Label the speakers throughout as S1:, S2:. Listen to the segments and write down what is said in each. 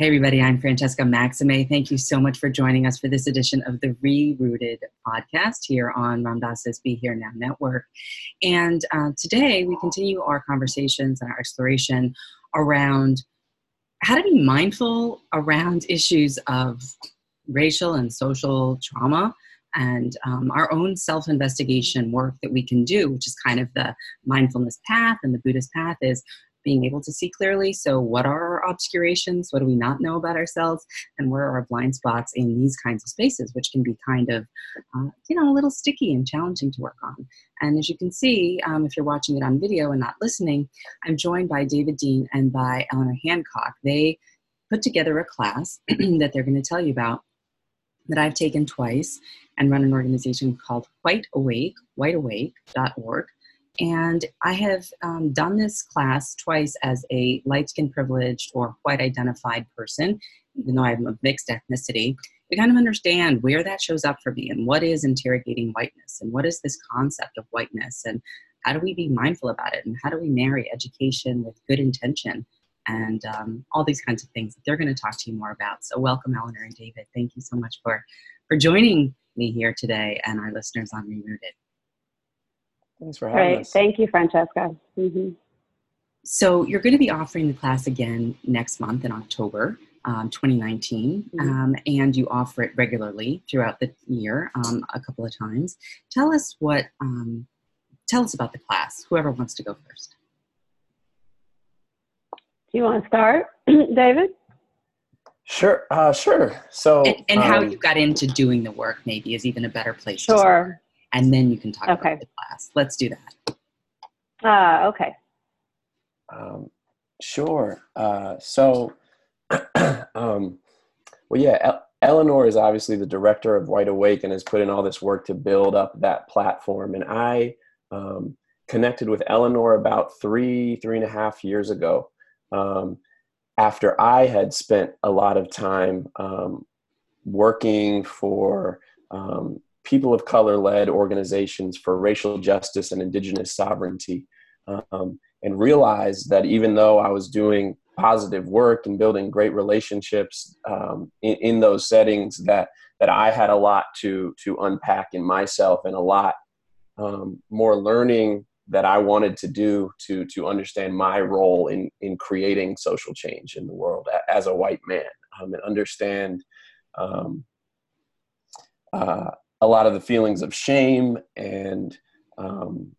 S1: Hey, everybody, I'm Francesca Maxime. Thank you so much for joining us for this edition of the Rerooted podcast here on Ram Dass's Be Here Now Network. And uh, today we continue our conversations and our exploration around how to be mindful around issues of racial and social trauma and um, our own self investigation work that we can do, which is kind of the mindfulness path and the Buddhist path, is being able to see clearly. So, what are our obscurations? What do we not know about ourselves? And where are our blind spots in these kinds of spaces, which can be kind of, uh, you know, a little sticky and challenging to work on. And as you can see, um, if you're watching it on video and not listening, I'm joined by David Dean and by Eleanor Hancock. They put together a class that they're going to tell you about that I've taken twice and run an organization called White Awake, whiteawake.org. And I have um, done this class twice as a light skin privileged or white identified person, even though I'm of mixed ethnicity, to kind of understand where that shows up for me and what is interrogating whiteness and what is this concept of whiteness and how do we be mindful about it and how do we marry education with good intention and um, all these kinds of things that they're going to talk to you more about. So welcome, Eleanor and David. Thank you so much for, for joining me here today and our listeners on Rerooted.
S2: Thanks for having Great. us.
S3: Thank you, Francesca. Mm-hmm.
S1: So you're going to be offering the class again next month in October. Um, 2019, mm-hmm. um, and you offer it regularly throughout the year, um, a couple of times. Tell us what, um, tell us about the class. Whoever wants to go first.
S3: Do you want to start, David?
S2: Sure, uh, sure. So,
S1: and, and how um, you got into doing the work maybe is even a better place. To start.
S3: Sure
S1: and then you can talk okay. about the class. Let's do that.
S3: Ah, uh, okay.
S2: Um, sure. Uh, so, um, well, yeah, El- Eleanor is obviously the director of White Awake and has put in all this work to build up that platform. And I um, connected with Eleanor about three, three and a half years ago. Um, after I had spent a lot of time um, working for um, people of color led organizations for racial justice and indigenous sovereignty um, and realized that even though I was doing positive work and building great relationships um, in, in, those settings that that I had a lot to to unpack in myself and a lot um, more learning that I wanted to do to to understand my role in in creating social change in the world as a white man um, and understand um, uh, a lot of the feelings of shame and um,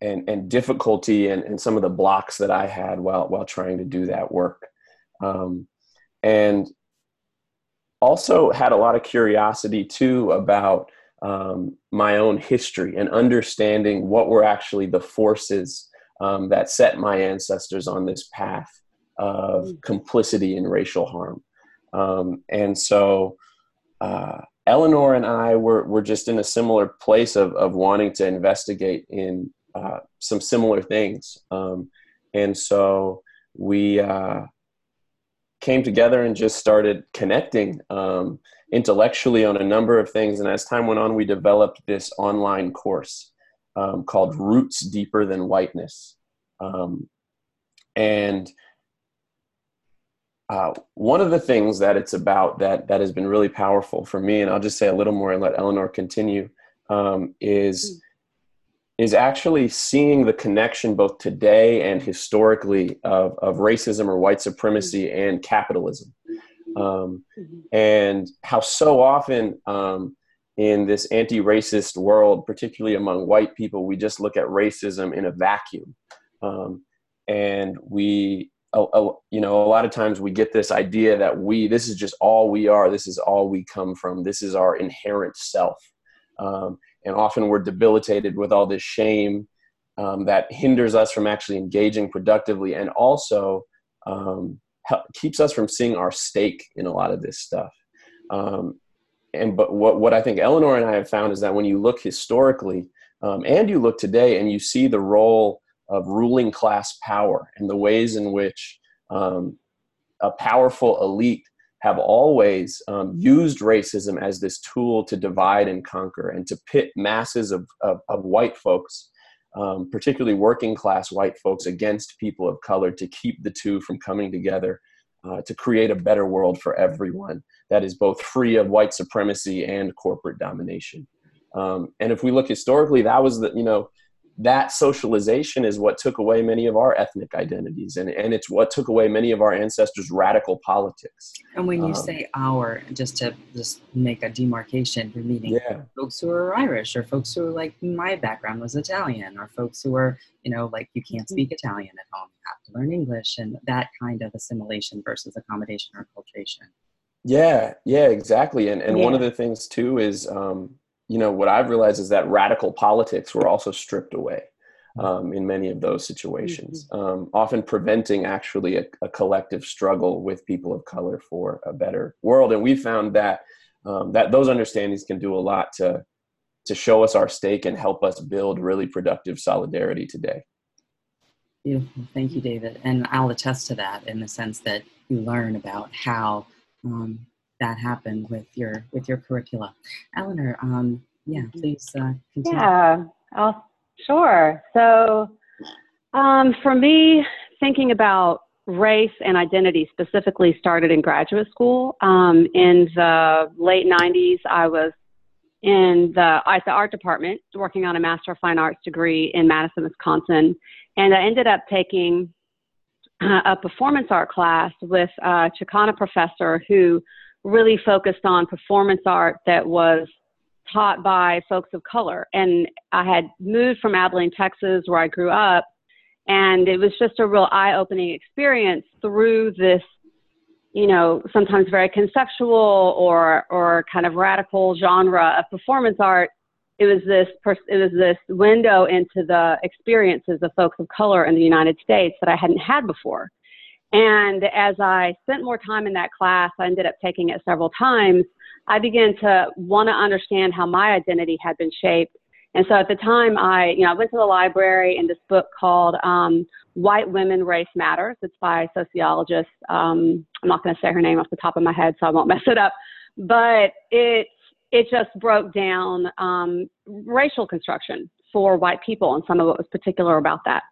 S2: and and difficulty and, and some of the blocks that I had while while trying to do that work, um, and also had a lot of curiosity too about um, my own history and understanding what were actually the forces um, that set my ancestors on this path of mm. complicity in racial harm, um, and so. Uh, Eleanor and I were, were just in a similar place of, of wanting to investigate in uh, some similar things. Um, and so we uh, came together and just started connecting um, intellectually on a number of things. And as time went on, we developed this online course um, called Roots Deeper Than Whiteness. Um, and uh, one of the things that it's about that that has been really powerful for me, and I'll just say a little more and let Eleanor continue, um, is mm. is actually seeing the connection both today and historically of, of racism or white supremacy mm. and capitalism, um, mm-hmm. and how so often um, in this anti-racist world, particularly among white people, we just look at racism in a vacuum, um, and we a, a, you know a lot of times we get this idea that we this is just all we are. This is all we come from. This is our inherent self. Um, and often we're debilitated with all this shame um, that hinders us from actually engaging productively and also um, help, keeps us from seeing our stake in a lot of this stuff. Um, and but what, what i think eleanor and i have found is that when you look historically um, and you look today and you see the role of ruling class power and the ways in which um, a powerful elite have always um, used racism as this tool to divide and conquer and to pit masses of, of, of white folks, um, particularly working class white folks, against people of color to keep the two from coming together uh, to create a better world for everyone that is both free of white supremacy and corporate domination. Um, and if we look historically, that was the, you know, that socialization is what took away many of our ethnic identities and, and it's what took away many of our ancestors radical politics
S1: and when you um, say our just to just make a demarcation you're meaning
S2: yeah.
S1: folks who are irish or folks who are like my background was italian or folks who are you know like you can't speak italian at home you have to learn english and that kind of assimilation versus accommodation or acculturation
S2: yeah yeah exactly and and yeah. one of the things too is um you know what i've realized is that radical politics were also stripped away um, in many of those situations mm-hmm. um, often preventing actually a, a, collective struggle with people of color for a better world. And we found that um, that those understandings can do a lot to to show us our stake and help us build really productive solidarity today.
S1: Beautiful. Thank you david. And i'll attest to that in the sense that you learn about how um, that happened with your with your curricula. Eleanor, um, yeah, please uh, continue.
S3: Yeah, I'll, sure. So um, for me, thinking about race and identity specifically started in graduate school. Um, in the late 90s, I was in the, at the art department working on a Master of Fine Arts degree in Madison, Wisconsin. And I ended up taking a performance art class with a Chicana professor who really focused on performance art that was taught by folks of color. And I had moved from Abilene, Texas, where I grew up, and it was just a real eye opening experience through this, you know, sometimes very conceptual or, or kind of radical genre of performance art. It was this pers- it was this window into the experiences of folks of color in the United States that I hadn't had before. And as I spent more time in that class, I ended up taking it several times. I began to want to understand how my identity had been shaped. And so at the time, I, you know, I went to the library and this book called um, White Women Race Matters. It's by a sociologist. Um, I'm not going to say her name off the top of my head, so I won't mess it up. But it it just broke down um, racial construction for white people and some of what was particular about that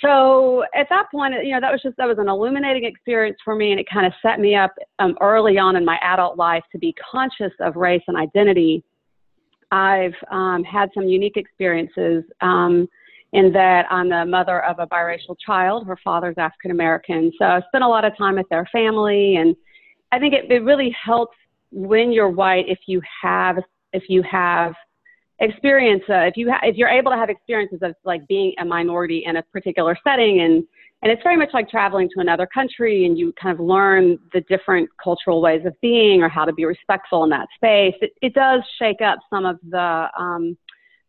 S3: so at that point, you know, that was just that was an illuminating experience for me, and it kind of set me up um, early on in my adult life to be conscious of race and identity. I've um, had some unique experiences um, in that I'm the mother of a biracial child. Her father's African American, so I spent a lot of time with their family, and I think it, it really helps when you're white if you have if you have experience uh, if you ha- if you're able to have experiences of like being a minority in a particular setting and and it's very much like traveling to another country and you kind of learn the different cultural ways of being or how to be respectful in that space it, it does shake up some of the um,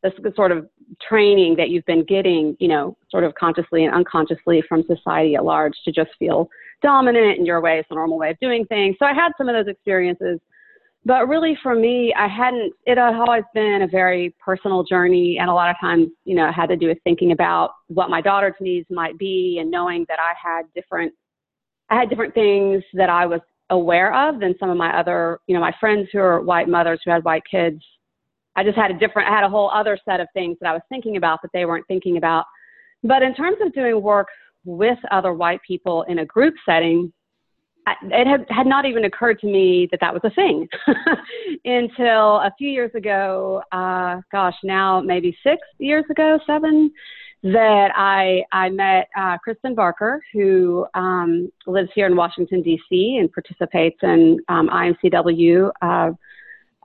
S3: the sort of training that you've been getting you know sort of consciously and unconsciously from society at large to just feel dominant in your way it's the normal way of doing things. So i had some of those experiences but really for me i hadn't it had always been a very personal journey and a lot of times you know it had to do with thinking about what my daughter's needs might be and knowing that i had different i had different things that i was aware of than some of my other you know my friends who are white mothers who had white kids. I just had a different i had a whole other set of things that i was thinking about that they weren't thinking about. But in terms of doing work with other white people in a group setting it had, had not even occurred to me that that was a thing until a few years ago, uh, gosh, now maybe six years ago, seven, that I, I met uh, Kristen Barker, who um, lives here in Washington, D.C., and participates in um, IMCW uh,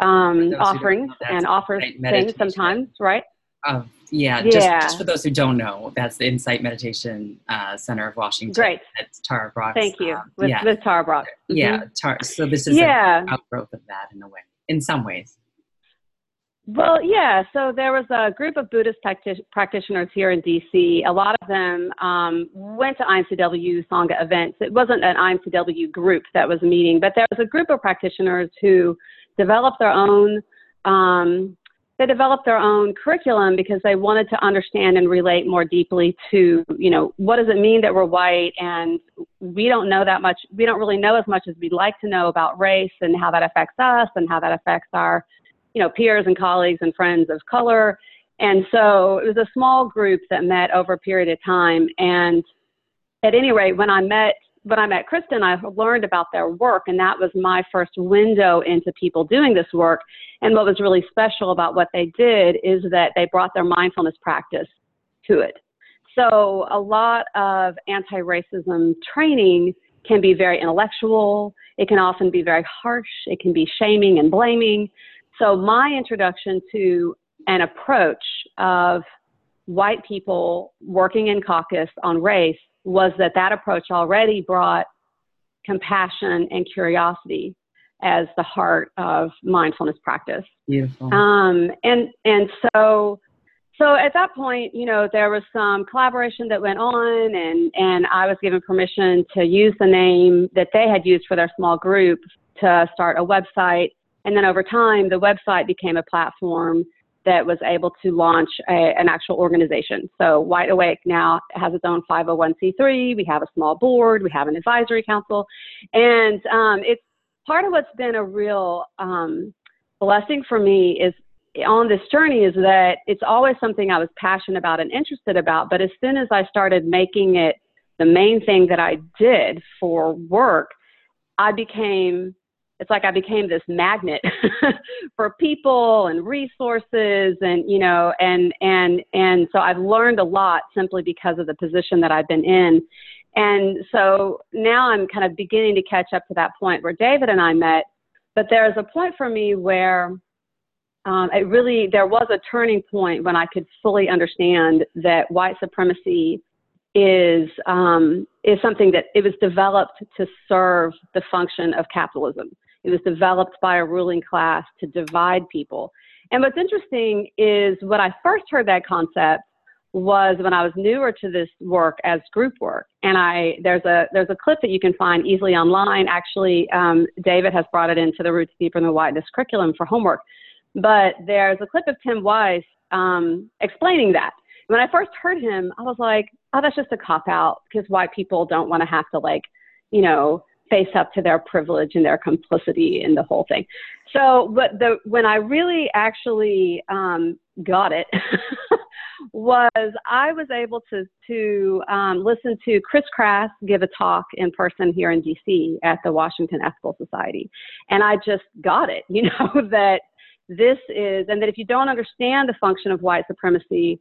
S3: um, offerings and offers things sometimes, right?
S1: Uh, yeah, yeah. Just, just, for those who don't know, that's the Insight Meditation uh, Center of Washington.
S3: Great.
S1: That's Tara Brach.
S3: Thank you. Um, with, yeah. with Tara Brach.
S1: Mm-hmm. Yeah. Tar- so this is yeah. an outgrowth of that in a way, in some ways.
S3: Well, yeah. So there was a group of Buddhist practi- practitioners here in DC. A lot of them um, went to IMCW Sangha events. It wasn't an IMCW group that was meeting, but there was a group of practitioners who developed their own um, they developed their own curriculum because they wanted to understand and relate more deeply to, you know, what does it mean that we're white and we don't know that much, we don't really know as much as we'd like to know about race and how that affects us and how that affects our, you know, peers and colleagues and friends of color. And so it was a small group that met over a period of time. And at any rate, when I met when I met Kristen, I learned about their work, and that was my first window into people doing this work. And what was really special about what they did is that they brought their mindfulness practice to it. So a lot of anti-racism training can be very intellectual. It can often be very harsh. It can be shaming and blaming. So my introduction to an approach of white people working in caucus on race was that that approach already brought compassion and curiosity as the heart of mindfulness practice.
S1: Beautiful.
S3: Um, and and so so at that point, you know, there was some collaboration that went on, and and I was given permission to use the name that they had used for their small group to start a website. And then over time, the website became a platform that was able to launch a, an actual organization. So White Awake now has its own 501c3. We have a small board. We have an advisory council, and um, it's part of what's been a real um, blessing for me is on this journey is that it's always something I was passionate about and interested about. But as soon as I started making it the main thing that I did for work, I became it's like I became this magnet for people and resources and you know and and and so I've learned a lot simply because of the position that I've been in. And so now I'm kind of beginning to catch up to that point where David and I met, but there's a point for me where um, it really there was a turning point when I could fully understand that white supremacy is um, is something that it was developed to serve the function of capitalism. It was developed by a ruling class to divide people. And what's interesting is when I first heard that concept was when I was newer to this work as group work. And I there's a there's a clip that you can find easily online. Actually, um, David has brought it into the Roots Deeper Than Whiteness curriculum for homework. But there's a clip of Tim Wise um, explaining that. When I first heard him, I was like, oh, that's just a cop out because white people don't want to have to like, you know, face up to their privilege and their complicity in the whole thing. So, but the when I really actually um, got it was I was able to to um, listen to Chris Crass give a talk in person here in DC at the Washington Ethical Society, and I just got it. You know that this is, and that if you don't understand the function of white supremacy,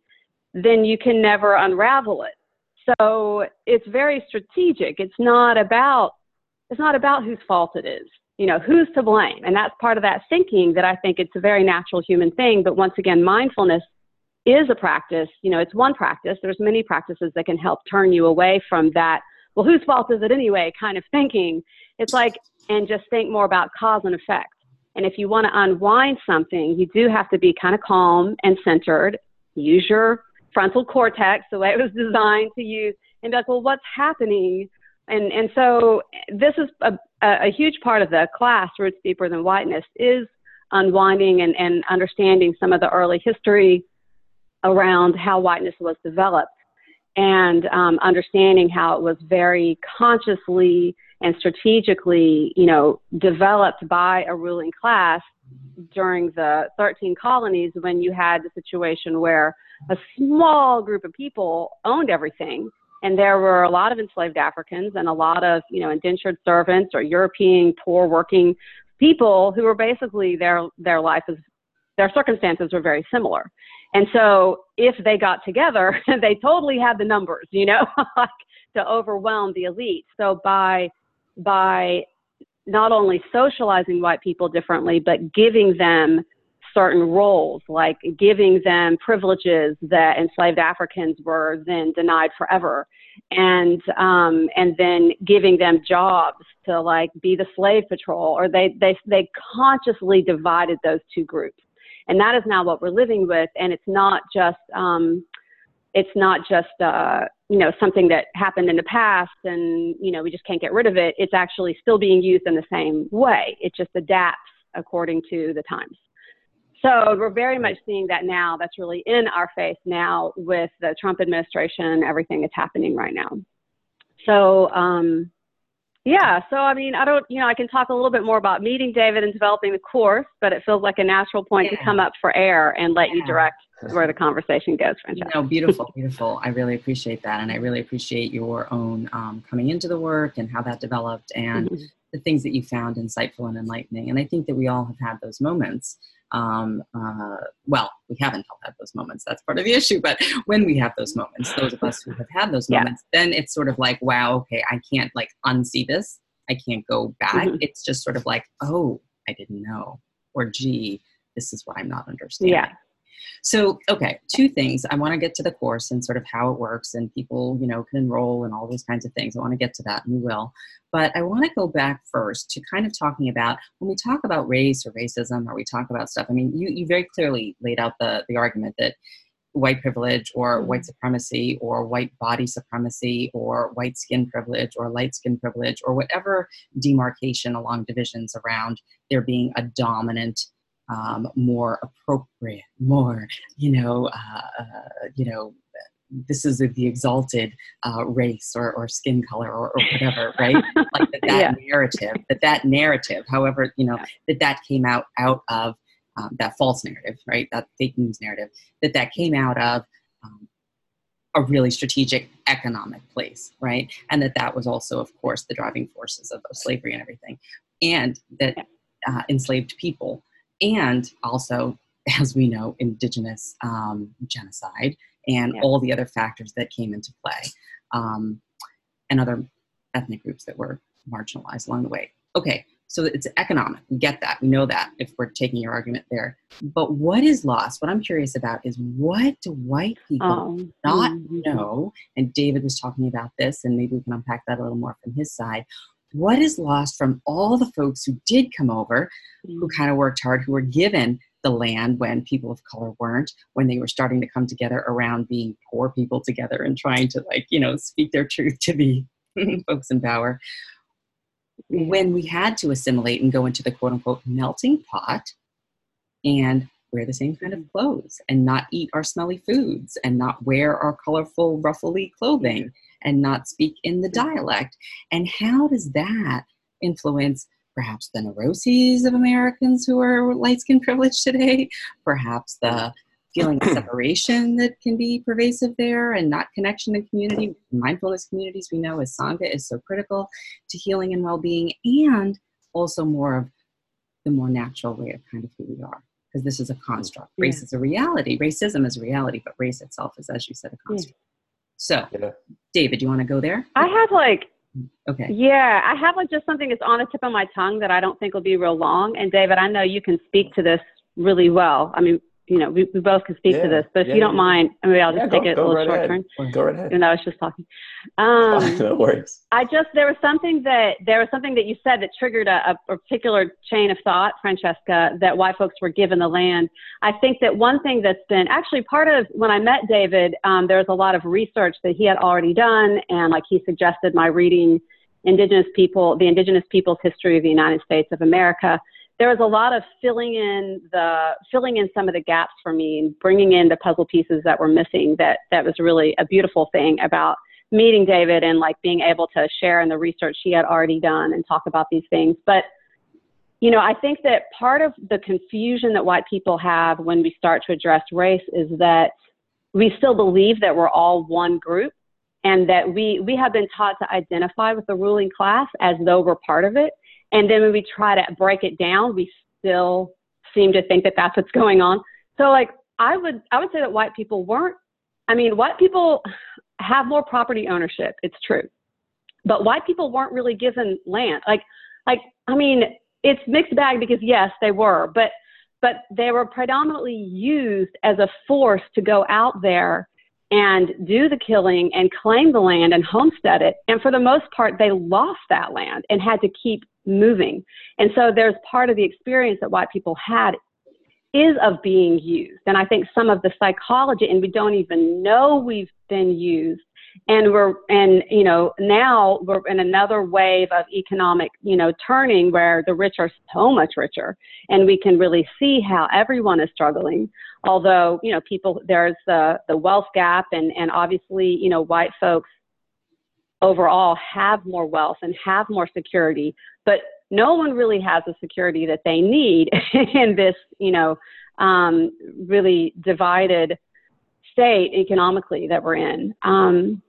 S3: then you can never unravel it. So it's very strategic. It's not about it's not about whose fault it is. You know, who's to blame? And that's part of that thinking that I think it's a very natural human thing. But once again, mindfulness is a practice. You know, it's one practice. There's many practices that can help turn you away from that, well, whose fault is it anyway kind of thinking. It's like, and just think more about cause and effect. And if you want to unwind something, you do have to be kind of calm and centered. Use your frontal cortex the way it was designed to use, and be like, well, what's happening? And and so this is a, a huge part of the class, Roots Deeper Than Whiteness, is unwinding and, and understanding some of the early history around how whiteness was developed and um, understanding how it was very consciously and strategically, you know, developed by a ruling class during the 13 colonies when you had the situation where a small group of people owned everything and there were a lot of enslaved Africans and a lot of, you know, indentured servants or European poor working people who were basically their their life is their circumstances were very similar. And so if they got together, they totally had the numbers, you know, like to overwhelm the elite. So by by not only socializing white people differently, but giving them certain roles, like giving them privileges that enslaved Africans were then denied forever, and um, and then giving them jobs to like be the slave patrol, or they they they consciously divided those two groups, and that is now what we're living with, and it's not just um, it's not just uh, you know something that happened in the past and you know we just can't get rid of it. It's actually still being used in the same way. It just adapts according to the times. So we're very much seeing that now. That's really in our face now with the Trump administration, everything that's happening right now. So um, Yeah, so I mean, I don't, you know, I can talk a little bit more about meeting David and developing the course, but it feels like a natural point yeah. to come up for air and let yeah. you direct where the conversation goes, Francesca.
S1: No, beautiful, beautiful. I really appreciate that, and I really appreciate your own um, coming into the work and how that developed, and mm-hmm. the things that you found insightful and enlightening. And I think that we all have had those moments um, uh, well, we haven't all had those moments. That's part of the issue. But when we have those moments, those of us who have had those moments, yeah. then it's sort of like, wow, okay, I can't like unsee this. I can't go back. Mm-hmm. It's just sort of like, oh, I didn't know, or gee, this is what I'm not understanding.
S3: Yeah.
S1: So, okay, two things. I want to get to the course and sort of how it works, and people, you know, can enroll and all those kinds of things. I want to get to that, and we will. But I want to go back first to kind of talking about when we talk about race or racism, or we talk about stuff. I mean, you you very clearly laid out the the argument that white privilege or mm-hmm. white supremacy or white body supremacy or white skin privilege or light skin privilege or whatever demarcation along divisions around there being a dominant um, more appropriate, more, you know, uh, uh, you know, this is the exalted uh, race or, or skin color or, or whatever, right? like that, that yeah. narrative, that that narrative, however, you know, that that came out out of um, that false narrative, right? That fake news narrative, that that came out of um, a really strategic economic place, right? And that that was also, of course, the driving forces of, of slavery and everything, and that uh, enslaved people and also, as we know, indigenous um, genocide and yeah. all the other factors that came into play, um, and other ethnic groups that were marginalized along the way. Okay, so it's economic. We get that. We know that if we're taking your argument there. But what is lost? What I'm curious about is what do white people um, not mm-hmm. know? And David was talking about this, and maybe we can unpack that a little more from his side what is lost from all the folks who did come over, who mm. kind of worked hard, who were given the land when people of color weren't, when they were starting to come together around being poor people together and trying to, like, you know, speak their truth to the folks in power. When we had to assimilate and go into the quote unquote melting pot and wear the same kind of mm. clothes and not eat our smelly foods and not wear our colorful, ruffly clothing and not speak in the dialect. And how does that influence perhaps the neuroses of Americans who are light skin privileged today, perhaps the feeling of separation that can be pervasive there and not connection and community. Mindfulness communities we know as Sangha is so critical to healing and well-being and also more of the more natural way of kind of who we are. Because this is a construct. Race is a reality. Racism is a reality, but race itself is, as you said, a construct. Yeah. So, yeah. David, you want to go there?
S3: I have like,
S1: okay.
S3: Yeah, I have like just something that's on the tip of my tongue that I don't think will be real long. And David, I know you can speak to this really well. I mean, you know, we, we both can speak yeah, to this, but if yeah, you don't yeah. mind, maybe I'll just take go, it a little right short ahead. turn.
S2: Go right ahead.
S3: Even though I was just talking. Um,
S2: no worries.
S3: I just, there was something that, there was something that you said that triggered a, a particular chain of thought, Francesca, that white folks were given the land. I think that one thing that's been actually part of when I met David, um, there was a lot of research that he had already done. And like he suggested my reading indigenous people, the indigenous people's history of the United States of America there was a lot of filling in the filling in some of the gaps for me and bringing in the puzzle pieces that were missing that that was really a beautiful thing about meeting david and like being able to share in the research he had already done and talk about these things. But you know i think that part of the confusion that white people have when we start to address race is that we still believe that we're all one group and that we we have been taught to identify with the ruling class as though we're part of it and then when we try to break it down, we still seem to think that that's what's going on. So like I would I would say that white people weren't I mean white people have more property ownership, it's true. But white people weren't really given land. Like like I mean it's mixed bag because yes, they were, but but they were predominantly used as a force to go out there and do the killing and claim the land and homestead it. And for the most part, they lost that land and had to keep moving. And so there's part of the experience that white people had is of being used. And I think some of the psychology, and we don't even know we've been used. And we're, and, you know, now we're in another wave of economic, you know, turning where the rich are so much richer. And we can really see how everyone is struggling. Although, you know, people, there's the, the wealth gap and, and obviously, you know, white folks overall have more wealth and have more security, but no one really has the security that they need in this, you know, um, really divided state economically that we're in. Um,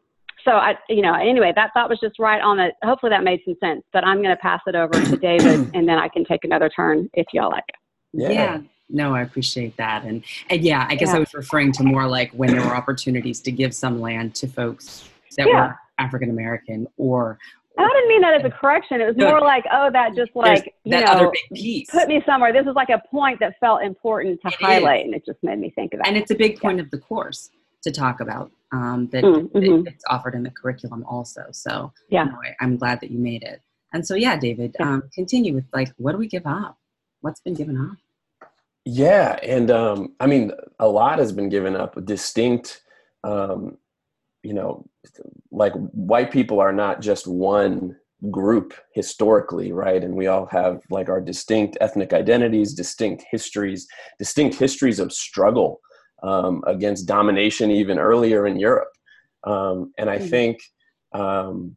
S3: so I, you know, anyway, that thought was just right on it. Hopefully that made some sense. But I'm going to pass it over to David, and then I can take another turn if y'all like.
S1: Yeah. yeah. No, I appreciate that, and and yeah, I guess yeah. I was referring to more like when there were opportunities to give some land to folks that yeah. were African American or
S3: I didn't mean that as a correction. It was more like, oh, that just like you that know, put me somewhere. This is like a point that felt important to it highlight, is. and it just made me think of that.
S1: And it's a big point yeah. of the course to talk about um, that mm-hmm. it's offered in the curriculum also. So yeah, you know, I, am glad that you made it. And so yeah, David, yeah. Um, continue with like, what do we give up? What's been given up?
S2: Yeah, and um, I mean, a lot has been given up. Distinct um, you know like white people are not just one group historically right and we all have like our distinct ethnic identities distinct histories distinct histories of struggle um, against domination even earlier in europe um, and i mm-hmm. think um,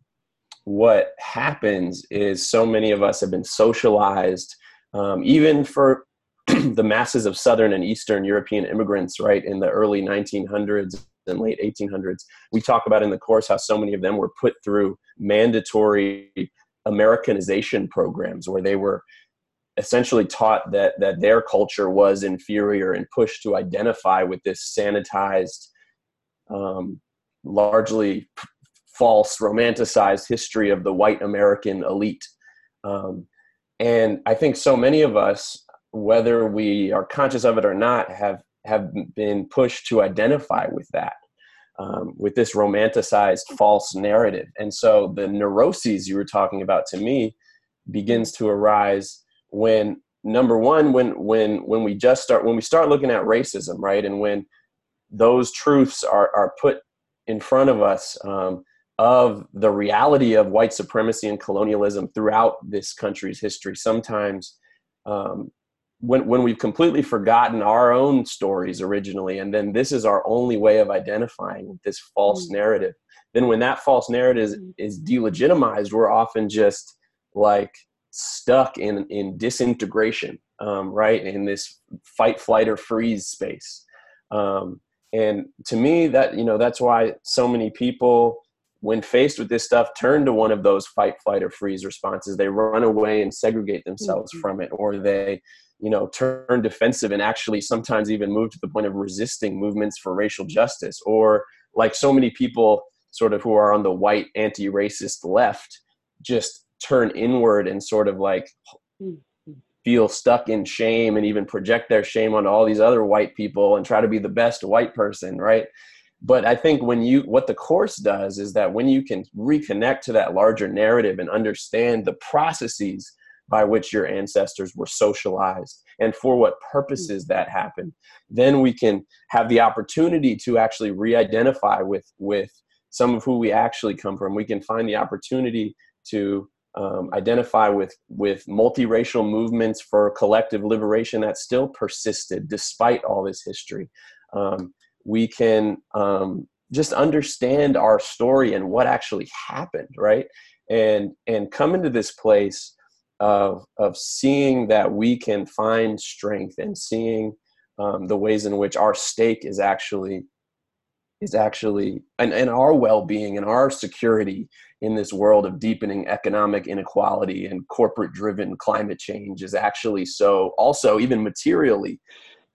S2: what happens is so many of us have been socialized um, even for the masses of southern and eastern european immigrants right in the early 1900s and late 1800s. We talk about in the course how so many of them were put through mandatory Americanization programs where they were essentially taught that that their culture was inferior and pushed to identify with this sanitized, um, largely false, romanticized history of the white American elite. Um, and I think so many of us, whether we are conscious of it or not, have have been pushed to identify with that um, with this romanticized false narrative. And so the neuroses you were talking about to me begins to arise when number one when when when we just start when we start looking at racism right and when those truths are are put in front of us um, of the reality of white supremacy and colonialism throughout this country's history sometimes um, when when we've completely forgotten our own stories originally and then this is our only way of identifying this false mm-hmm. narrative then when that false narrative is, mm. is delegitimized we're often just like stuck in in disintegration um, right in this fight flight or freeze space. Um, and to me that you know that's why so many people when faced with this stuff turn to one of those fight flight or freeze responses. They run away and segregate themselves mm-hmm. from it or they you know turn defensive and actually sometimes even move to the point of resisting movements for racial justice. Or like so many people sort of who are on the white anti-racist left just turn inward and sort of like mm, mm. feel stuck in shame and even project their shame on all these other white people and try to be the best white person right? But i think when you what the course does is that when you can reconnect to that larger narrative and understand the processes by which your ancestors were socialized and for what mm. purposes that happened then we can have the opportunity to actually re-identify with with some of who we actually come from. We can find the opportunity to um, identify with with multiracial movements for collective liberation that still persisted despite all this history. Um, we can um, just understand our story and what actually happened right? And and come into this place of of seeing that we can find strength and seeing um, the ways in which our stake is actually is actually and, and our well-being and our security in this world of deepening economic inequality and corporate driven climate change is actually so also even materially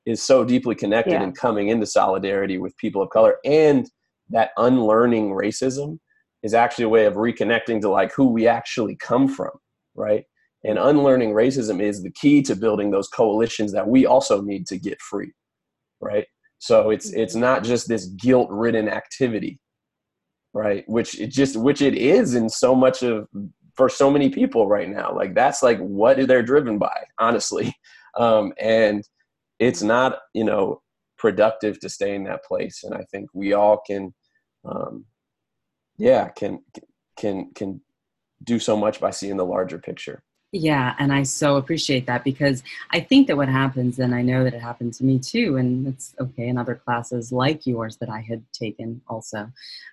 S2: is so deeply connected yeah. and coming into solidarity with people of color and that unlearning racism is actually a way of reconnecting to like who we actually come from right and unlearning racism is the key to building those coalitions that we also need to get free. Right. So it's it's mm-hmm. not just this guilt ridden activity, right? Which it just which it is in so much of for so many people right now. Like that's like what they're driven by, honestly. Um, and it's not, you know, productive to stay in that place. And I think we all can um yeah, can can can do so much by seeing the larger picture.
S1: Yeah, and I so appreciate that because I think that what happens, and I know that it happened to me too, and it's okay in other classes like yours that I had taken also,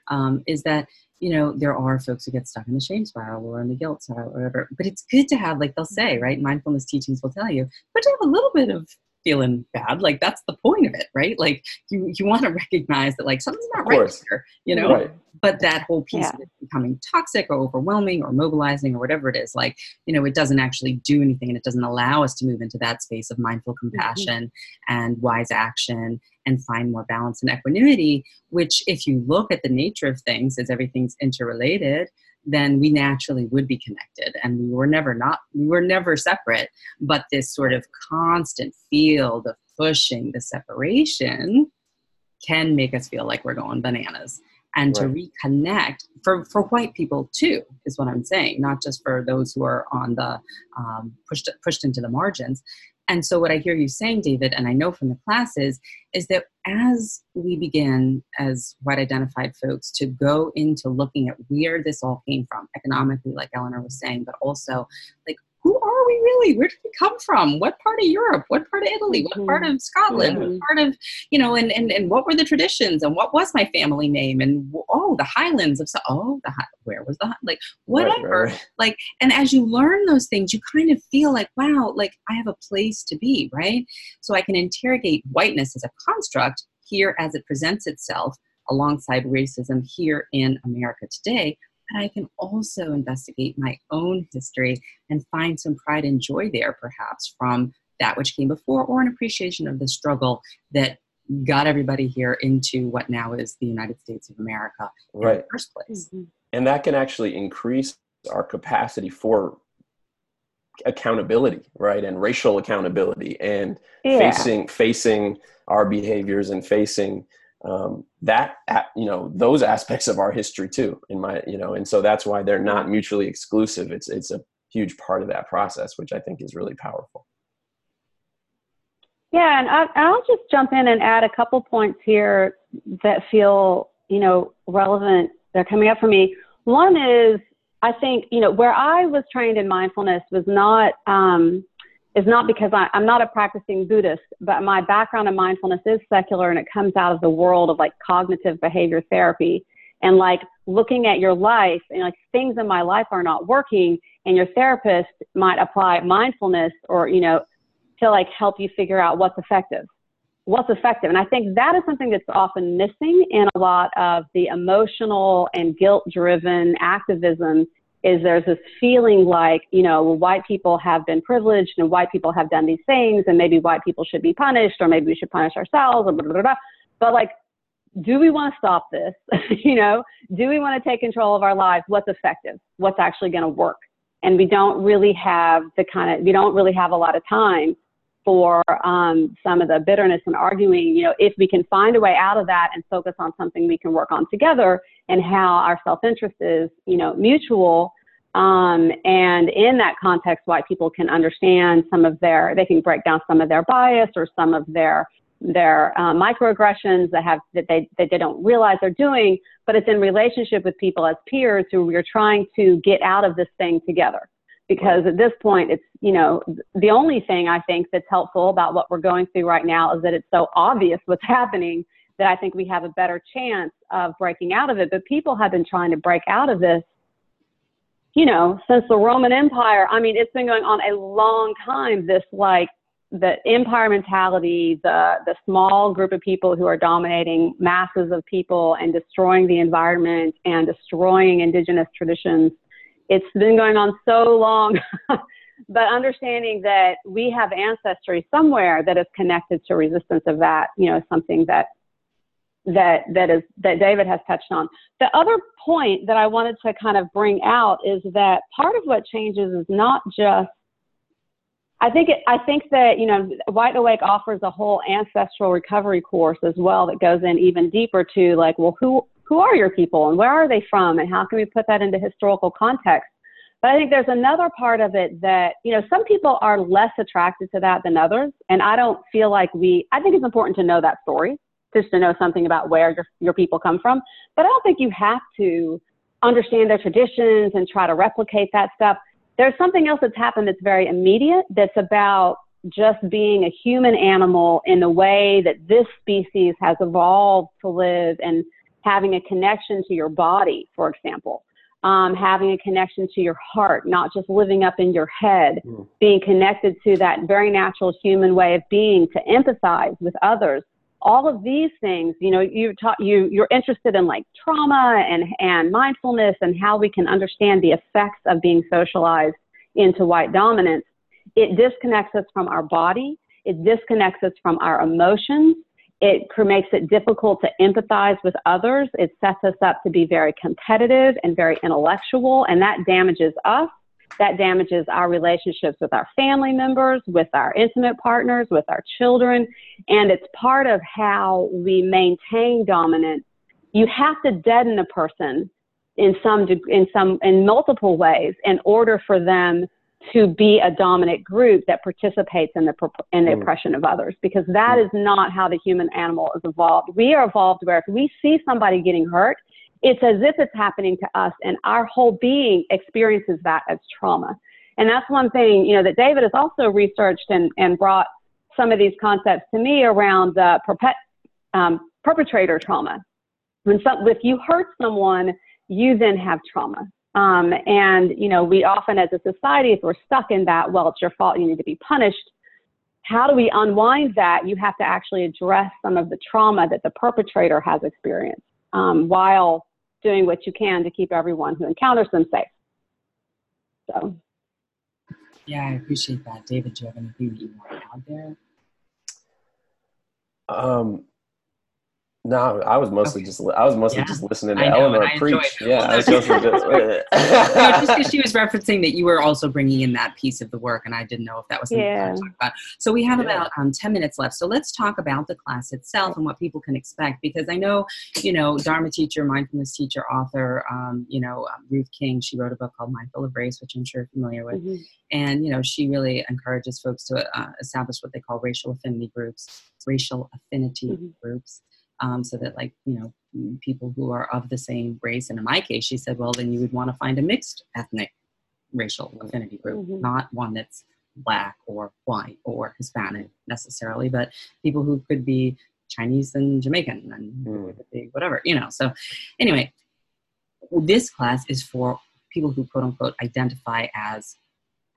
S1: um, is that you know, there are folks who get stuck in the shame spiral or in the guilt spiral or whatever. But it's good to have, like they'll say, right? Mindfulness teachings will tell you, but to have a little bit of feeling bad. Like that's the point of it, right? Like you you want to recognize that like something's not right here, you know. Right. But that whole piece yeah. of it becoming toxic or overwhelming or mobilizing or whatever it is, like you know, it doesn't actually do anything, and it doesn't allow us to move into that space of mindful mm-hmm. compassion mm-hmm. and wise action and find more balance and equanimity. Which, if you look at the nature of things, as everything's interrelated, then we naturally would be connected and we were never not we were never separate. But this sort of constant field of pushing the separation can make us feel like we're going bananas and right. to reconnect for, for white people too is what i'm saying not just for those who are on the um, pushed pushed into the margins and so, what I hear you saying, David, and I know from the classes, is that as we begin as white identified folks to go into looking at where this all came from, economically, like Eleanor was saying, but also like who are we really? Where did we come from? What part of Europe? What part of Italy? What part mm-hmm. of Scotland? What part of, you know, and, and, and what were the traditions? And what was my family name? And oh, the Highlands of, oh, the, where was the, like, whatever. Right, right. Like, and as you learn those things, you kind of feel like, wow, like I have a place to be, right? So I can interrogate whiteness as a construct here as it presents itself alongside racism here in America today and I can also investigate my own history and find some pride and joy there, perhaps from that which came before, or an appreciation of the struggle that got everybody here into what now is the United States of America right. in the first place. Mm-hmm.
S2: And that can actually increase our capacity for accountability right and racial accountability and yeah. facing facing our behaviors and facing um, that you know those aspects of our history too in my you know and so that's why they're not mutually exclusive. It's it's a huge part of that process which i think is really powerful.
S3: Yeah and I, will just jump in and add a couple points here that feel you know relevant they're coming up for me. One is i think you know where i was trained in mindfulness was not um, is not because I, am not a practicing Buddhist, but my background in mindfulness is secular and it comes out of the world of like cognitive behavior therapy and like looking at your life and like things in my life are not working and your therapist might apply mindfulness or, you know, to like help you figure out what's effective. What's effective. And I think that is something that's often missing in a lot of the emotional and guilt driven activism is there's this feeling like, you know, white people have been privileged and white people have done these things and maybe white people should be punished or maybe we should punish ourselves blah, blah, blah. But like, do we want to stop this? you know, do we want to take control of our lives? What's effective? What's actually going to work? And we don't really have the kind of, we don't really have a lot of time for um, some of the bitterness and arguing, you know, if we can find a way out of that and focus on something we can work on together and how our self-interest is, you know, mutual. Um, and in that context, white people can understand some of their, they can break down some of their bias or some of their their uh, microaggressions that have that they that they don't realize they're doing, but it's in relationship with people as peers who we're trying to get out of this thing together because at this point it's you know the only thing i think that's helpful about what we're going through right now is that it's so obvious what's happening that i think we have a better chance of breaking out of it. But people have been trying to break out of this you know since the roman empire. I mean it's been going on a long time this like the empire mentality the the small group of people who are dominating masses of people and destroying the environment and destroying indigenous traditions it's been going on so long. but understanding that we have ancestry somewhere that is connected to resistance of that, you know, something that that that is that David has touched on. The other point that I wanted to kind of bring out is that part of what changes is not just I think it, I think that you know White Awake offers a whole ancestral recovery course as well that goes in even deeper to like well who who are your people and where are they from and how can we put that into historical context? But i think there's another part of it that you know some people are less attracted to that than others and i don't feel like we i think it's important to know that story just to know something about where your, your people come from. But i don't think you have to understand their traditions and try to replicate that stuff. There's something else that's happened that's very immediate that's about just being a human animal in the way that this species has evolved to live and having a connection to your body, for example. Um, having a connection to your heart, not just living up in your head, mm. being connected to that very natural human way of being to empathize with others. All of these things, you know, you taught you you're interested in like trauma and and mindfulness and how we can understand the effects of being socialized into white dominance. It disconnects us from our body. It disconnects us from our emotions it makes it difficult to empathize with others. It sets us up to be very competitive and very intellectual, and that damages us. That damages our relationships with our family members, with our intimate partners, with our children, and it's part of how we maintain dominance. You have to deaden a person in some in some in multiple ways in order for them to be a dominant group that participates in the in the mm. oppression of others because that mm. is not how the human animal is evolved. We are evolved where if we see somebody getting hurt, it's as if it's happening to us and our whole being experiences that as trauma. And that's one thing, you know, that David has also researched and, and brought some of these concepts to me around the perpet, um, perpetrator trauma. When some, if you hurt someone, you then have trauma. Um, and, you know, we often as a society, if we're stuck in that, well, it's your fault, you need to be punished. How do we unwind that? You have to actually address some of the trauma that the perpetrator has experienced um, while doing what you can to keep everyone who encounters them safe. So.
S1: Yeah, I appreciate that. David, do you have anything that you want to add there?
S2: Um, no, I was mostly okay. just I was mostly yeah. just listening to know, Eleanor preach. Yeah, I was just, just
S1: because she was referencing that you were also bringing in that piece of the work, and I didn't know if that was something yeah. to talk about. So we have yeah. about um, ten minutes left. So let's talk about the class itself and what people can expect, because I know you know Dharma teacher, mindfulness teacher, author, um, you know um, Ruth King. She wrote a book called Mindful of Race, which I'm sure you're familiar with, mm-hmm. and you know she really encourages folks to uh, establish what they call racial affinity groups, racial affinity mm-hmm. groups um, so that like you know people who are of the same race and in my case she said well then you would want to find a mixed ethnic racial affinity group mm-hmm. not one that's black or white or hispanic necessarily but people who could be chinese and jamaican and mm. whatever you know so anyway this class is for people who quote unquote identify as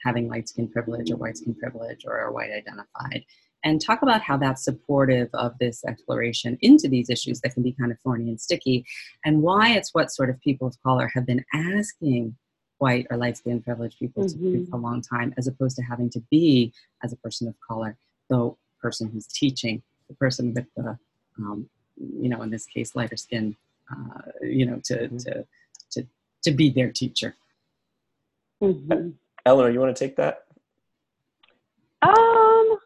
S1: having light skin privilege or white skin privilege or are white identified and talk about how that's supportive of this exploration into these issues that can be kind of thorny and sticky, and why it's what sort of people of color have been asking white or light skinned privileged people mm-hmm. to do mm-hmm. for a long time, as opposed to having to be, as a person of color, the person who's teaching, the person with the, um, you know, in this case, lighter skin, uh, you know, to, mm-hmm. to, to, to be their teacher.
S2: Mm-hmm. Eleanor, you want to take that?
S3: Um,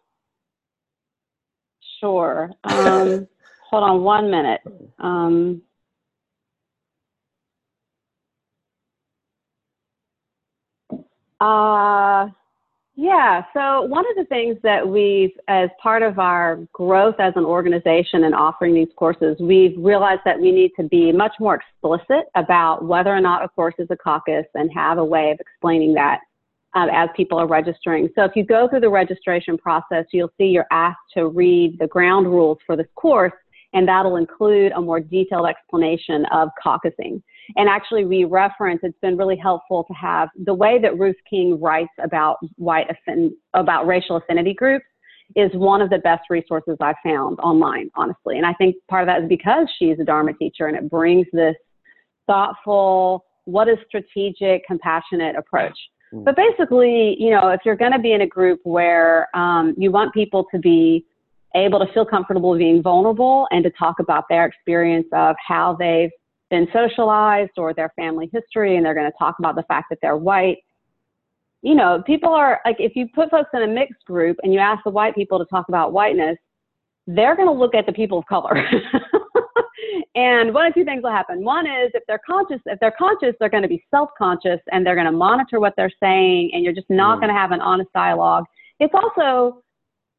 S3: Sure. Um, hold on one minute. Um, uh, yeah, so one of the things that we've, as part of our growth as an organization and offering these courses, we've realized that we need to be much more explicit about whether or not a course is a caucus and have a way of explaining that um, as people are registering. So if you go through the registration process, you'll see you're asked to read the ground rules for this course, and that'll include a more detailed explanation of caucusing. And actually, we reference, it's been really helpful to have the way that Ruth King writes about white, about racial affinity groups is one of the best resources I've found online, honestly. And I think part of that is because she's a Dharma teacher and it brings this thoughtful, what is strategic, compassionate approach. Mm. But basically, you know, if you're going to be in a group where um, you want people to be able to feel comfortable being vulnerable and to talk about their experience of how they've been socialized or their family history, and they're going to talk about the fact that they're white. You know, people are like, if you put folks in a mixed group and you ask the white people to talk about whiteness, they're going to look at the people of color. And one of two things will happen. One is if they're conscious, if they're conscious, they're going to be self-conscious and they're going to monitor what they're saying, and you're just not mm. going to have an honest dialogue. It's also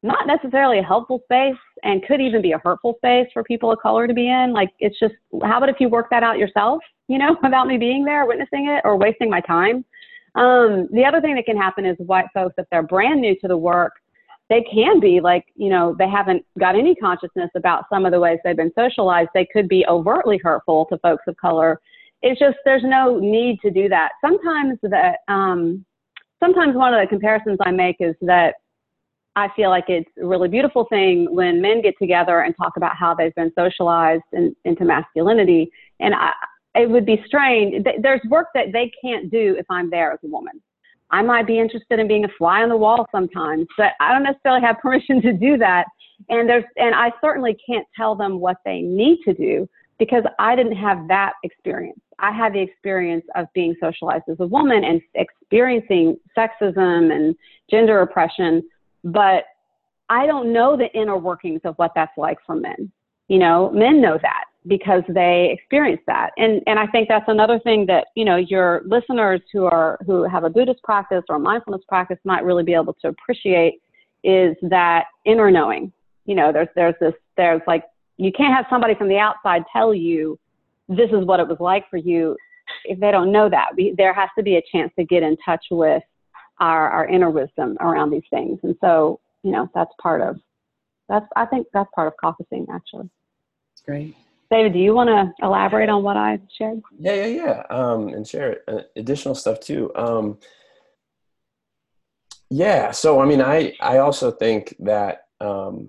S3: not necessarily a helpful space and could even be a hurtful space for people of color to be in. Like it's just, how about if you work that out yourself, you know, without me being there, witnessing it, or wasting my time? Um, the other thing that can happen is white folks, if they're brand new to the work, they can be like, you know, they haven't got any consciousness about some of the ways they've been socialized. They could be overtly hurtful to folks of color. It's just there's no need to do that. Sometimes that um, sometimes one of the comparisons I make is that I feel like it's a really beautiful thing when men get together and talk about how they've been socialized in, into masculinity. And I, it would be strange. There's work that they can't do if I'm there as a woman. I might be interested in being a fly on the wall sometimes, but I don't necessarily have permission to do that. And there's, and I certainly can't tell them what they need to do because I didn't have that experience. I had the experience of being socialized as a woman and experiencing sexism and gender oppression, but I don't know the inner workings of what that's like for men. You know, men know that because they experience that. And and I think that's another thing that, you know, your listeners who are who have a Buddhist practice or a mindfulness practice might really be able to appreciate is that inner knowing. You know, there's there's this there's like you can't have somebody from the outside tell you this is what it was like for you if they don't know that. We, there has to be a chance to get in touch with our, our inner wisdom around these things. And so, you know, that's part of that's I think that's part of caucusing actually.
S1: That's great.
S3: David, do you want to elaborate on what I shared?
S2: Yeah, yeah, yeah. Um, and share uh, additional stuff too. Um, yeah. So, I mean, I, I also think that, um,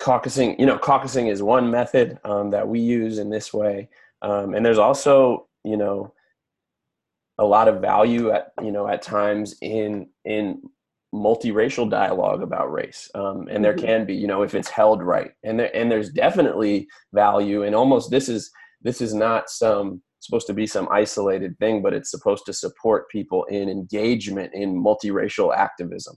S2: caucusing, you know, caucusing is one method, um, that we use in this way. Um, and there's also, you know, a lot of value at, you know, at times in, in multiracial dialogue about race um, and there mm-hmm. can be you know if it's held right and there and there's definitely value and almost this is this is not some supposed to be some isolated thing but it's supposed to support people in engagement in multiracial activism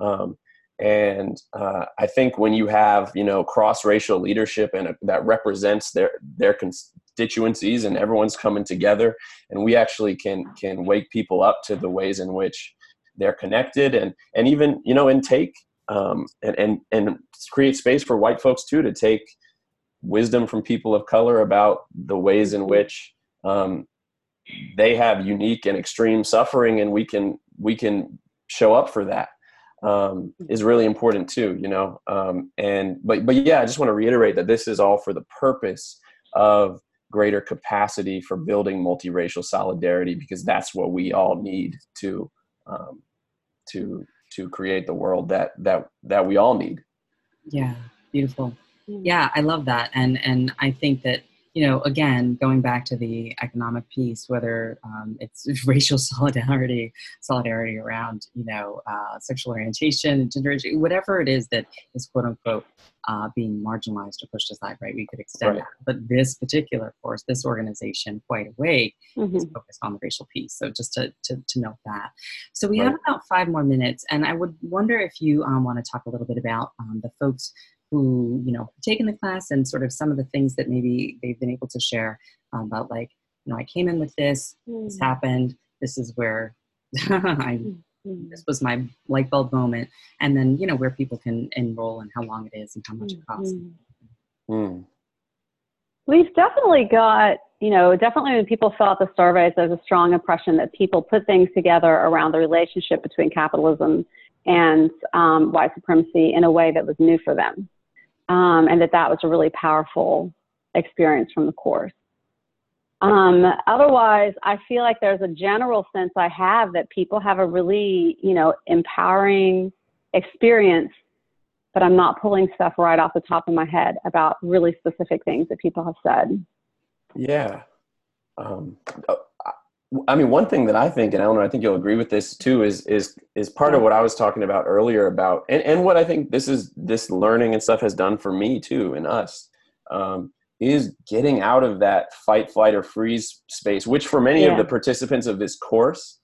S2: um, and uh, i think when you have you know cross-racial leadership and a, that represents their their constituencies and everyone's coming together and we actually can can wake people up to the ways in which they're connected and and even you know and take um, and and and create space for white folks too to take wisdom from people of color about the ways in which um, they have unique and extreme suffering and we can we can show up for that um, is really important too you know um, and but but yeah i just want to reiterate that this is all for the purpose of greater capacity for building multiracial solidarity because that's what we all need to um, to to create the world that that that we all need.
S1: Yeah beautiful. Yeah. I love that. And and i think that you know, again, going back to the economic piece, whether um, it's racial solidarity, solidarity around, you know, uh, sexual orientation, gender, whatever it is that is quote unquote uh, being marginalized or pushed aside, right? We could extend right. that. But this particular course, this organization, White Awake, mm-hmm. is focused on the racial piece. So just to, to, to note that. So we right. have about five more minutes, and I would wonder if you um, want to talk a little bit about um, the folks who you know taken the class and sort of some of the things that maybe they've been able to share um, about like you know i came in with this mm. this happened this is where i mm. this was my light bulb moment and then you know where people can enroll and how long it is and how much mm. it costs
S3: mm. we've definitely got you know definitely when people fill out the surveys there's a strong impression that people put things together around the relationship between capitalism and um, white supremacy in a way that was new for them um, and that that was a really powerful experience from the course. Um, otherwise, I feel like there's a general sense I have that people have a really, you know, empowering experience, but I'm not pulling stuff right off the top of my head about really specific things that people have said.
S2: Yeah. Um, I mean, one thing that I think, and Eleanor, I think you'll agree with this too, is is is part of what I was talking about earlier about, and and what I think this is this learning and stuff has done for me too and us, um, is getting out of that fight, flight, or freeze space, which for many yeah. of the participants of this course,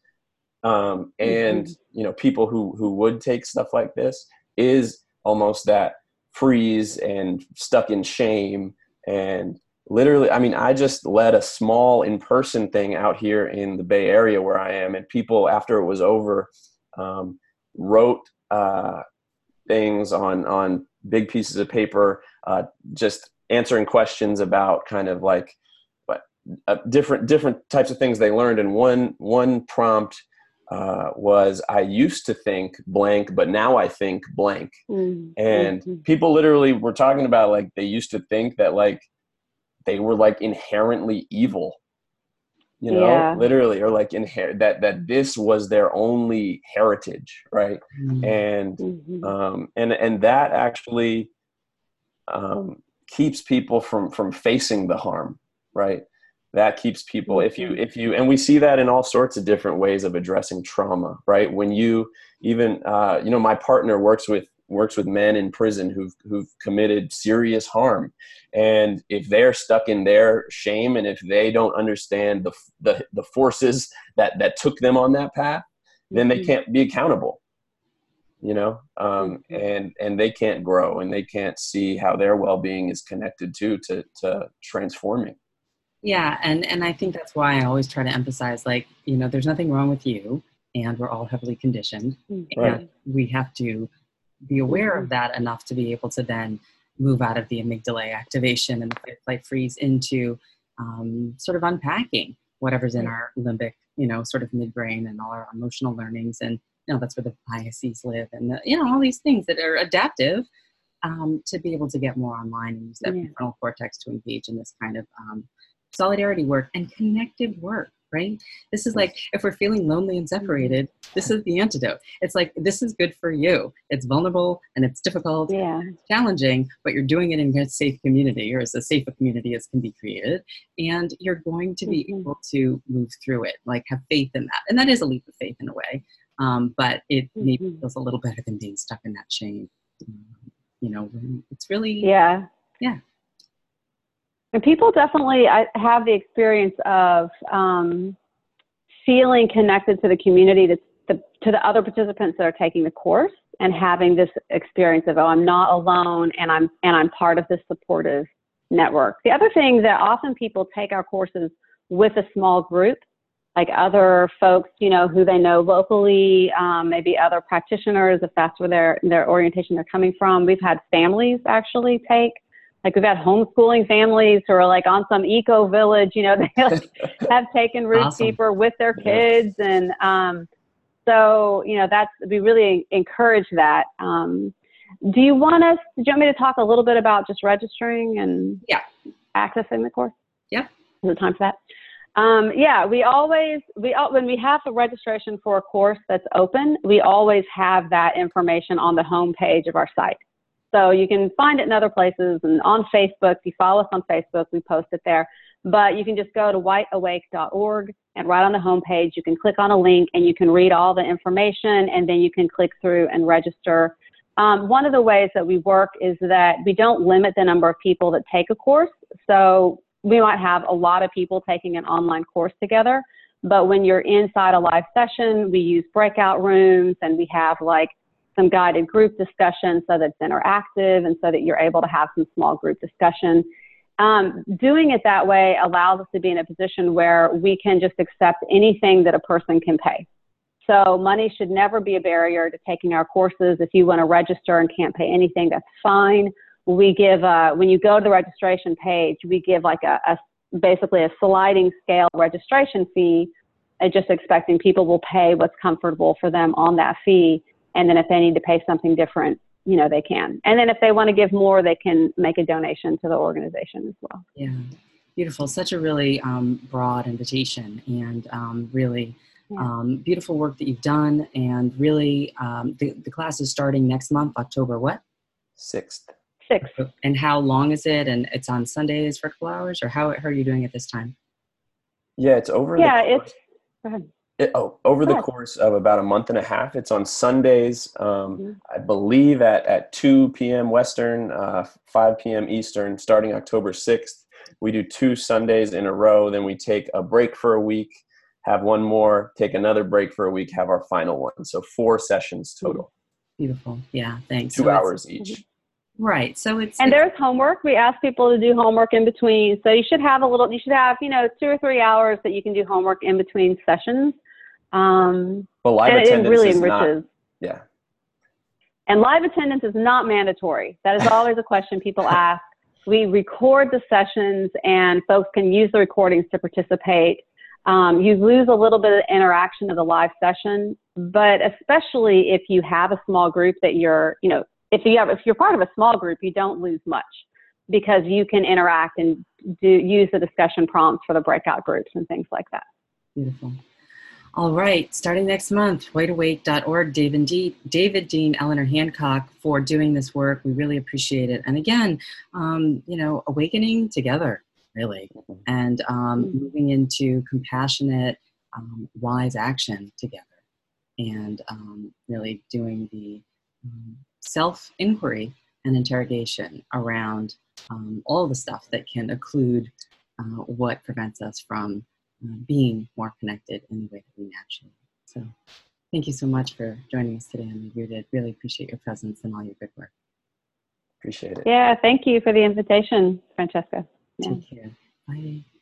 S2: um, and mm-hmm. you know, people who who would take stuff like this is almost that freeze and stuck in shame and literally i mean i just led a small in-person thing out here in the bay area where i am and people after it was over um, wrote uh, things on on big pieces of paper uh, just answering questions about kind of like what uh, different different types of things they learned and one one prompt uh, was I used to think blank, but now I think blank. Mm-hmm. And mm-hmm. people literally were talking about like they used to think that like they were like inherently evil, you know, yeah. literally, or like inherit that that this was their only heritage, right? Mm-hmm. And mm-hmm. um, and and that actually um, keeps people from from facing the harm, right? that keeps people if you mm-hmm. if you and we see that in all sorts of different ways of addressing trauma right when you even uh, you know my partner works with works with men in prison who've who've committed serious harm and if they're stuck in their shame and if they don't understand the the, the forces that that took them on that path then they mm-hmm. can't be accountable you know um, mm-hmm. and and they can't grow and they can't see how their well-being is connected to to to transforming
S1: yeah, and and I think that's why I always try to emphasize like, you know, there's nothing wrong with you and we're all heavily conditioned mm, right. and we have to be aware of that enough to be able to then move out of the amygdala activation and the fight flight freeze into um, sort of unpacking whatever's in our limbic, you know, sort of midbrain and all our emotional learnings. And you know that's where the biases live and the, you know all these things that are adaptive um, to be able to get more online and use that yeah. frontal cortex to engage in this kind of um, solidarity work and connected work right? This is like if we're feeling lonely and separated this is the antidote. It's like this is good for you. It's vulnerable and it's difficult
S3: yeah.
S1: it's challenging but you're doing it in a safe community or as a safe a community as can be created and you're going to be mm-hmm. able to move through it like have faith in that. And that is a leap of faith in a way um, but it mm-hmm. maybe feels a little better than being stuck in that shame you know it's really
S3: yeah.
S1: Yeah
S3: and people definitely have the experience of um, feeling connected to the community, to the, to the other participants that are taking the course, and having this experience of oh, I'm not alone, and I'm and I'm part of this supportive network. The other thing that often people take our courses with a small group, like other folks, you know, who they know locally, um, maybe other practitioners, if that's where their their orientation they're coming from. We've had families actually take like we've had homeschooling families who are like on some eco village, you know, they like have taken root awesome. deeper with their kids. And um, so, you know, that's, we really encourage that. Um, do you want us, do you want me to talk a little bit about just registering and
S1: yeah.
S3: accessing the course?
S1: Yeah.
S3: Is it time for that? Um, yeah, we always, we, when we have a registration for a course that's open, we always have that information on the home page of our site. So you can find it in other places and on Facebook. If you follow us on Facebook, we post it there. But you can just go to whiteawake.org and right on the homepage, you can click on a link and you can read all the information and then you can click through and register. Um, one of the ways that we work is that we don't limit the number of people that take a course. So we might have a lot of people taking an online course together. But when you're inside a live session, we use breakout rooms and we have like some guided group discussion so that it's interactive and so that you're able to have some small group discussion. Um, doing it that way allows us to be in a position where we can just accept anything that a person can pay. So money should never be a barrier to taking our courses. If you want to register and can't pay anything, that's fine. We give, uh, when you go to the registration page, we give like a, a basically a sliding scale registration fee, uh, just expecting people will pay what's comfortable for them on that fee. And then if they need to pay something different, you know, they can. And then if they want to give more, they can make a donation to the organization as well.
S1: Yeah, beautiful. Such a really um, broad invitation and um, really um, beautiful work that you've done. And really, um, the, the class is starting next month, October what?
S2: 6th.
S3: Sixth.
S1: And how long is it? And it's on Sundays for a couple hours, or how, how are you doing at this time?
S2: Yeah, it's over.
S3: Yeah, it's. Go ahead.
S2: It, oh, over the course of about a month and a half, it's on Sundays, um, mm-hmm. I believe at, at 2 p.m. Western, uh, 5 p.m. Eastern, starting October 6th. We do two Sundays in a row, then we take a break for a week, have one more, take another break for a week, have our final one. So four sessions total.
S1: Beautiful. Yeah, thanks.
S2: Two so hours each.
S1: Mm-hmm. Right. So it's
S3: and there's homework. We ask people to do homework in between. So you should have a little. You should have you know two or three hours that you can do homework in between sessions. Um,
S2: but live attendance
S3: it really
S2: is
S3: enriches.
S2: Not, yeah.
S3: And live attendance is not mandatory. That is always a question people ask. We record the sessions, and folks can use the recordings to participate. Um, you lose a little bit of interaction of the live session, but especially if you have a small group that you're, you know, if you have, if you're part of a small group, you don't lose much because you can interact and do use the discussion prompts for the breakout groups and things like that.
S1: Beautiful. All right, starting next month, whiteawake.org, David, D- David Dean, Eleanor Hancock for doing this work. We really appreciate it. And again, um, you know, awakening together, really, and um, mm-hmm. moving into compassionate, um, wise action together, and um, really doing the um, self inquiry and interrogation around um, all the stuff that can occlude uh, what prevents us from uh, being more connected in the way that we naturally. So, thank you so much for joining us today on Rooted. Really appreciate your presence and all your good work.
S2: Appreciate it.
S3: Yeah, thank you for the invitation, Francesca.
S1: Yeah. Take care. Bye.